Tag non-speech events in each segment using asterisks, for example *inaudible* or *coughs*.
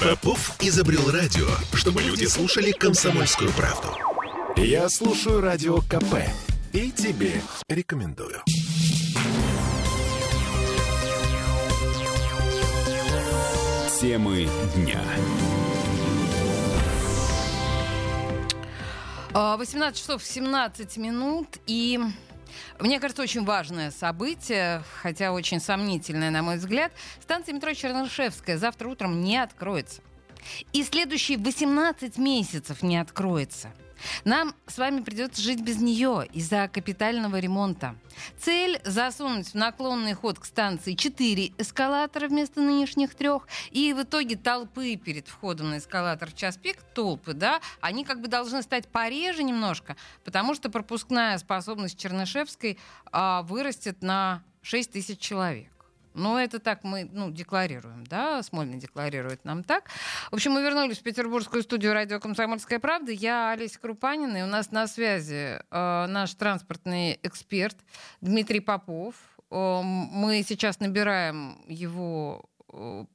Попов изобрел радио, чтобы люди слушали комсомольскую правду. Я слушаю радио КП и тебе рекомендую. Темы дня. 18 часов 17 минут и мне кажется, очень важное событие, хотя очень сомнительное, на мой взгляд. Станция метро Чернышевская завтра утром не откроется. И следующие 18 месяцев не откроется. Нам с вами придется жить без нее из-за капитального ремонта. Цель — засунуть в наклонный ход к станции 4 эскалатора вместо нынешних трех. И в итоге толпы перед входом на эскалатор в час пик, толпы, да, они как бы должны стать пореже немножко, потому что пропускная способность Чернышевской а, вырастет на 6 тысяч человек. Но это так мы ну, декларируем, да, Смольный декларирует нам так. В общем, мы вернулись в петербургскую студию радио «Комсомольская правда». Я Олеся Крупанина, и у нас на связи э, наш транспортный эксперт Дмитрий Попов. Э, мы сейчас набираем его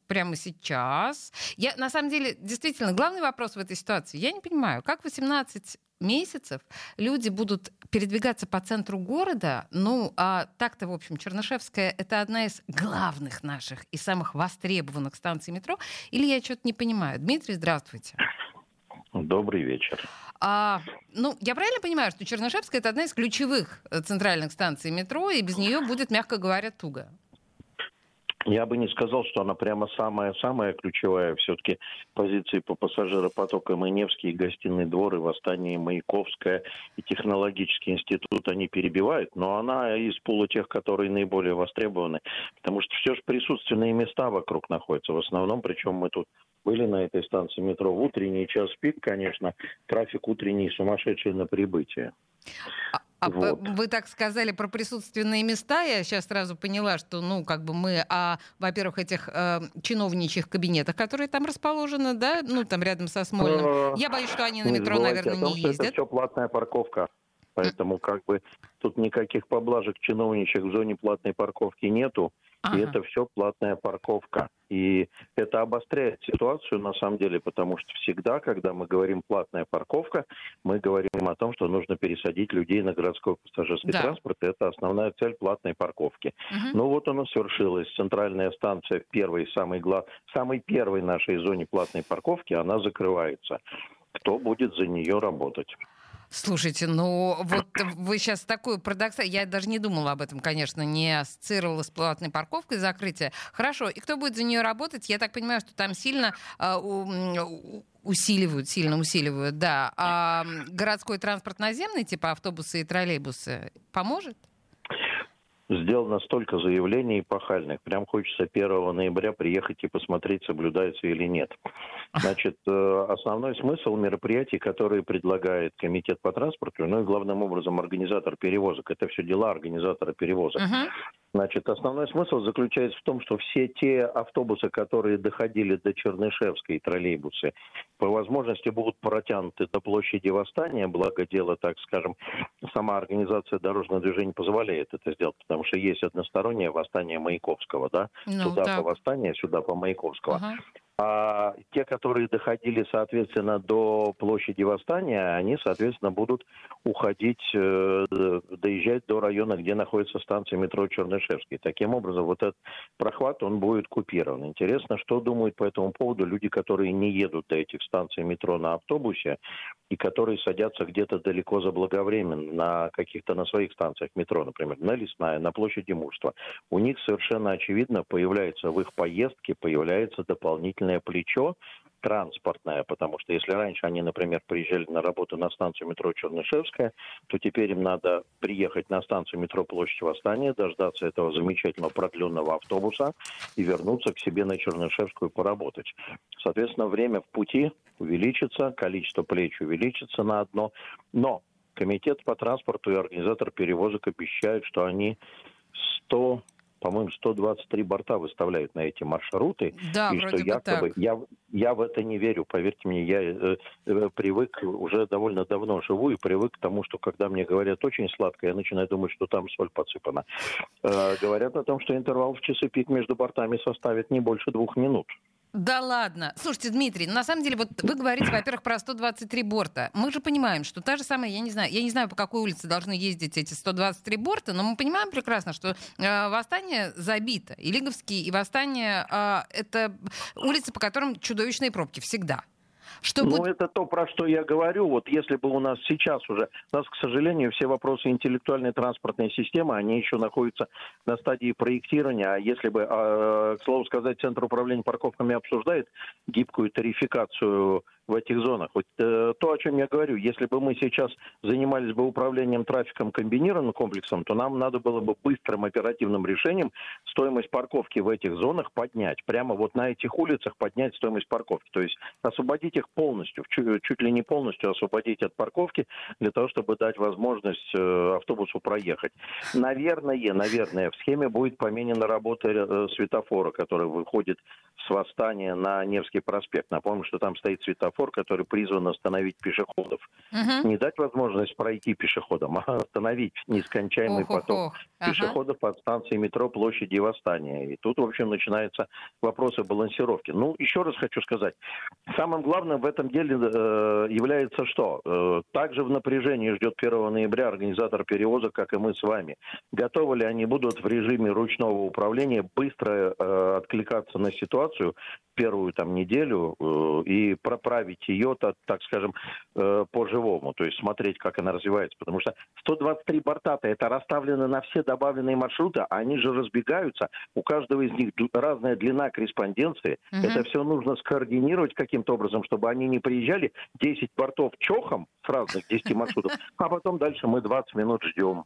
прямо сейчас. Я, на самом деле, действительно, главный вопрос в этой ситуации, я не понимаю, как 18 месяцев люди будут передвигаться по центру города. Ну, а так-то, в общем, Чернышевская — это одна из главных наших и самых востребованных станций метро. Или я что-то не понимаю? Дмитрий, здравствуйте. Добрый вечер. А, ну, я правильно понимаю, что Чернышевская — это одна из ключевых э, центральных станций метро, и без нее будет, мягко говоря, туго? Я бы не сказал, что она прямо самая-самая ключевая. Все-таки позиции по пассажиропотоку и Невский, и Гостиный двор, и Восстание, и Маяковская, и Технологический институт они перебивают, но она из пула тех, которые наиболее востребованы, потому что все же присутственные места вокруг находятся. В основном, причем мы тут были на этой станции метро в утренний час пик, конечно, трафик утренний сумасшедший на прибытие. А, вот. вы так сказали про присутственные места, я сейчас сразу поняла, что, ну, как бы мы о, во-первых, этих э, чиновничьих кабинетах, которые там расположены, да, ну, там рядом со Смольным. Я боюсь, что они на метро, наверное, не ездят. Это все платная парковка. Поэтому как бы тут никаких поблажек чиновничьих в зоне платной парковки нету. Ага. И это все платная парковка. И это обостряет ситуацию на самом деле, потому что всегда, когда мы говорим платная парковка, мы говорим о том, что нужно пересадить людей на городской пассажирский да. транспорт. Это основная цель платной парковки. Угу. Ну вот оно свершилось. Центральная станция в первой, самой, гла... самой первой нашей зоне платной парковки, она закрывается. Кто будет за нее работать? Слушайте, ну вот вы сейчас такую парадоксаль... Я даже не думала об этом, конечно, не ассоциировала с платной парковкой закрытия. Хорошо, и кто будет за нее работать? Я так понимаю, что там сильно э, усиливают, сильно усиливают, да. А городской транспорт наземный, типа автобусы и троллейбусы, поможет? сделано столько заявлений эпохальных. Прям хочется 1 ноября приехать и посмотреть, соблюдается или нет. Значит, э, основной смысл мероприятий, которые предлагает Комитет по транспорту, ну и главным образом организатор перевозок, это все дела организатора перевозок. Uh-huh. Значит, основной смысл заключается в том, что все те автобусы, которые доходили до Чернышевской, троллейбусы, по возможности будут протянуты до площади Восстания, благо дело, так скажем, сама организация дорожного движения позволяет это сделать, потому что есть одностороннее восстание Маяковского, да, ну, туда так. по Восстания, сюда по Маяковского. Ага. А те, которые доходили, соответственно, до площади Восстания, они, соответственно, будут уходить, э, доезжать до района, где находится станция метро Чернышевский. Таким образом, вот этот прохват, он будет купирован. Интересно, что думают по этому поводу люди, которые не едут до этих станций метро на автобусе и которые садятся где-то далеко заблаговременно на каких-то на своих станциях метро, например, на Лесная, на площади Мужества. У них совершенно очевидно появляется в их поездке, появляется дополнительный сильное плечо транспортное, потому что если раньше они, например, приезжали на работу на станцию метро Чернышевская, то теперь им надо приехать на станцию метро Площадь Восстания, дождаться этого замечательного продленного автобуса и вернуться к себе на Чернышевскую поработать. Соответственно, время в пути увеличится, количество плеч увеличится на одно, но Комитет по транспорту и организатор перевозок обещают, что они 100 по-моему, 123 борта выставляют на эти маршруты. Да, и что якобы, так. Я, я в это не верю, поверьте мне, я э, э, привык, уже довольно давно живу и привык к тому, что когда мне говорят очень сладко, я начинаю думать, что там соль подсыпана. Э, говорят о том, что интервал в часы пик между бортами составит не больше двух минут. Да ладно. Слушайте, Дмитрий, на самом деле, вот вы говорите, во-первых, про 123 борта. Мы же понимаем, что та же самая, я не знаю, я не знаю, по какой улице должны ездить эти 123 борта, но мы понимаем прекрасно, что э, Восстание забито. И Лиговский, и Восстание э, — это улицы, по которым чудовищные пробки всегда. Что ну, будет... это то, про что я говорю. Вот если бы у нас сейчас уже, у нас, к сожалению, все вопросы интеллектуальной транспортной системы, они еще находятся на стадии проектирования. А если бы, а, к слову сказать, Центр управления парковками обсуждает гибкую тарификацию в этих зонах. Вот, э, то, о чем я говорю, если бы мы сейчас занимались бы управлением трафиком комбинированным комплексом, то нам надо было бы быстрым оперативным решением стоимость парковки в этих зонах поднять. Прямо вот на этих улицах поднять стоимость парковки. То есть освободить их полностью, чуть, чуть ли не полностью освободить от парковки для того, чтобы дать возможность э, автобусу проехать. Наверное, наверное, в схеме будет поменена работа э, светофора, который выходит с восстания на Невский проспект. Напомню, что там стоит светофор светофор, который призван остановить пешеходов. Угу. Не дать возможность пройти пешеходам, *laughs* а остановить нескончаемый ох, поток ох, ох. пешеходов ага. от станции метро площади Восстания. И тут, в общем, начинаются вопросы балансировки. Ну, еще раз хочу сказать, самым главным в этом деле э, является что? Э, также в напряжении ждет 1 ноября организатор перевозок, как и мы с вами. Готовы ли они будут в режиме ручного управления быстро э, откликаться на ситуацию первую там неделю э, и проправить ставить ее, так, так скажем, э, по-живому, то есть смотреть, как она развивается. Потому что 123 борта-то это расставлены на все добавленные маршруты, а они же разбегаются. У каждого из них разная длина корреспонденции. Угу. Это все нужно скоординировать каким-то образом, чтобы они не приезжали 10 бортов чохом с разных 10 маршрутов, а потом дальше мы 20 минут ждем.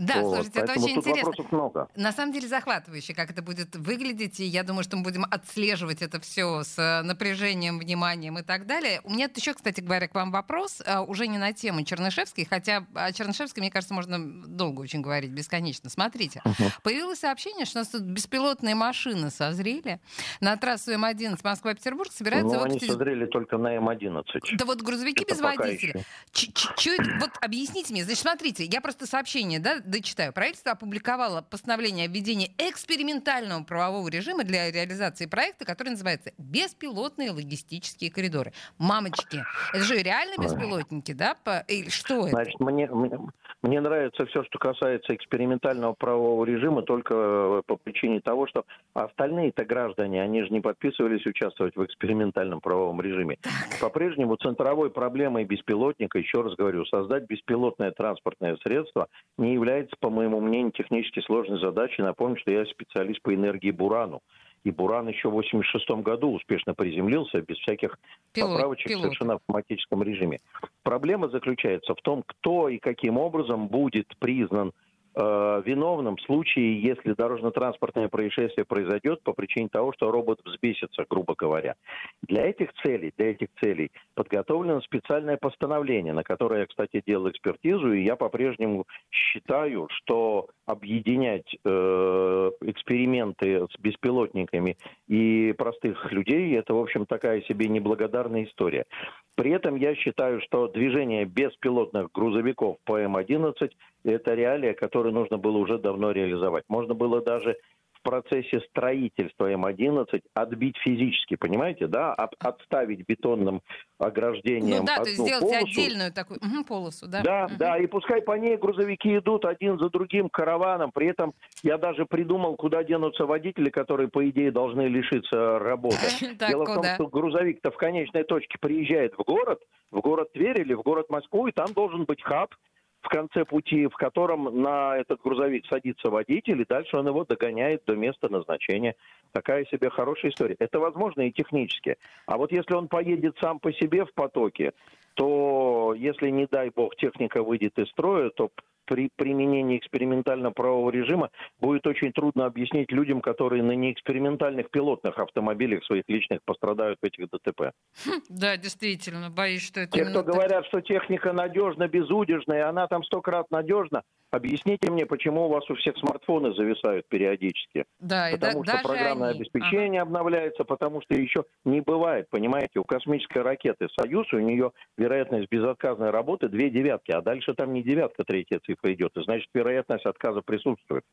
Да, вот. слушайте, Поэтому это очень интересно. много. На самом деле захватывающе, как это будет выглядеть, и я думаю, что мы будем отслеживать это все с э, напряжением, вниманием и так далее. У меня еще, кстати говоря, к вам вопрос, э, уже не на тему Чернышевской, хотя о Чернышевской, мне кажется, можно долго очень говорить, бесконечно. Смотрите, uh-huh. появилось сообщение, что у нас тут беспилотные машины созрели. На трассу М11 Москва-Петербург собираются... Ну, они созрели только на М11. Да вот грузовики это без водителя. Чуть, вот объясните мне, значит, смотрите, я просто сообщение, да, дочитаю. Правительство опубликовало постановление о введении экспериментального правового режима для реализации проекта, который называется «Беспилотные логистические коридоры». Мамочки, это же реально беспилотники, да? Или что это? Значит, мне, мне, мне нравится все, что касается экспериментального правового режима, только э, по причине того, что остальные-то граждане, они же не подписывались участвовать в экспериментальном правовом режиме. По-прежнему центровой проблемой беспилотника, еще раз говорю, создать беспилотное транспортное средство не является является, по моему мнению, технически сложной задачей. Напомню, что я специалист по энергии Бурану. И Буран еще в 1986 году успешно приземлился без всяких пилот, поправочек пилот. совершенно автоматическом режиме. Проблема заключается в том, кто и каким образом будет признан э, виновным в случае, если дорожно-транспортное происшествие произойдет по причине того, что робот взбесится, грубо говоря. Для этих целей, для этих целей подготовлено специальное постановление, на которое я, кстати, делал экспертизу, и я по-прежнему считаю, что объединять э, эксперименты с беспилотниками и простых людей, это, в общем, такая себе неблагодарная история. При этом я считаю, что движение беспилотных грузовиков по М-11 – это реалия, которую нужно было уже давно реализовать. Можно было даже в процессе строительства М-11 отбить физически, понимаете, да, От, отставить бетонным ограждением Ну да, то есть сделать полосу. отдельную такую угу, полосу, да. Да, угу. да, и пускай по ней грузовики идут один за другим караваном, при этом я даже придумал, куда денутся водители, которые, по идее, должны лишиться работы. *laughs* Дело в том, что грузовик-то в конечной точке приезжает в город, в город Тверь или в город Москву, и там должен быть хаб, в конце пути, в котором на этот грузовик садится водитель, и дальше он его догоняет до места назначения. Такая себе хорошая история. Это возможно и технически. А вот если он поедет сам по себе в потоке, то если, не дай бог, техника выйдет из строя, то при применении экспериментального правового режима будет очень трудно объяснить людям, которые на неэкспериментальных пилотных автомобилях своих личных пострадают в этих ДТП. Хм, да, действительно, боюсь, что это... Те, кто говорят, что техника надежна, безудержна, и она там сто крат надежна, объясните мне, почему у вас у всех смартфоны зависают периодически. Да, потому и что программное они... обеспечение ага. обновляется, потому что еще не бывает, понимаете, у космической ракеты «Союз» у нее вероятность безотказной работы две девятки, а дальше там не девятка, третья цифра идет, и значит вероятность отказа присутствует.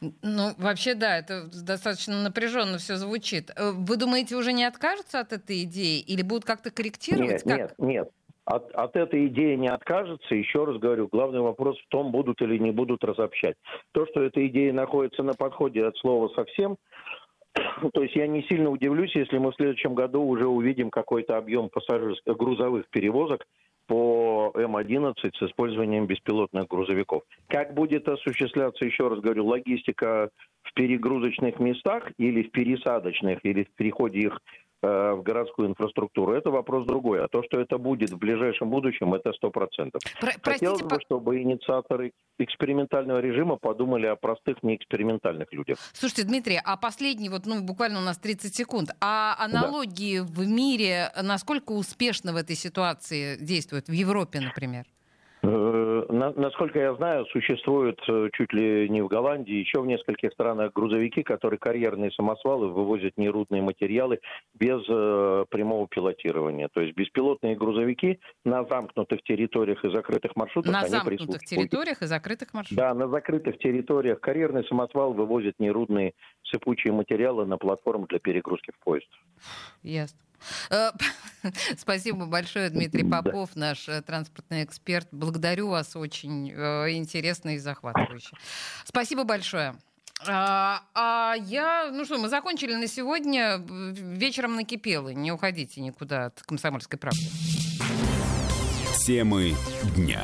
Ну, вообще, да, это достаточно напряженно все звучит. Э, вы думаете, уже не откажутся от этой идеи или будут как-то корректировать? Нет, как? нет, нет. От, от этой идеи не откажется. Еще раз говорю, главный вопрос в том, будут или не будут разобщать. То, что эта идея находится на подходе от слова совсем, *coughs* то есть я не сильно удивлюсь, если мы в следующем году уже увидим какой-то объем пассажирских грузовых перевозок по М-11 с использованием беспилотных грузовиков. Как будет осуществляться, еще раз говорю, логистика в перегрузочных местах или в пересадочных, или в переходе их в городскую инфраструктуру, это вопрос другой. А то, что это будет в ближайшем будущем, это сто процентов. Хотелось бы, чтобы инициаторы экспериментального режима подумали о простых неэкспериментальных людях. Слушайте, Дмитрий, а последний, вот, ну, буквально у нас 30 секунд, а аналогии да. в мире насколько успешно в этой ситуации действуют? В Европе, например? Э, насколько я знаю, существуют э, чуть ли не в Голландии, еще в нескольких странах грузовики, которые карьерные самосвалы вывозят нерудные материалы без э, прямого пилотирования. То есть беспилотные грузовики на замкнутых территориях и закрытых маршрутах. На замкнутых территориях и закрытых маршрутах. Да, на закрытых территориях карьерный самосвал вывозит нерудные сыпучие материалы на платформу для перегрузки в поезд. Ясно. Э, *laughs* спасибо большое, Дмитрий Попов, наш э, транспортный эксперт. Благодарю вас, очень э, интересно и захватывающе. Спасибо большое. А, а я, ну что, мы закончили на сегодня. Вечером накипело. Не уходите никуда от комсомольской правды. Темы дня.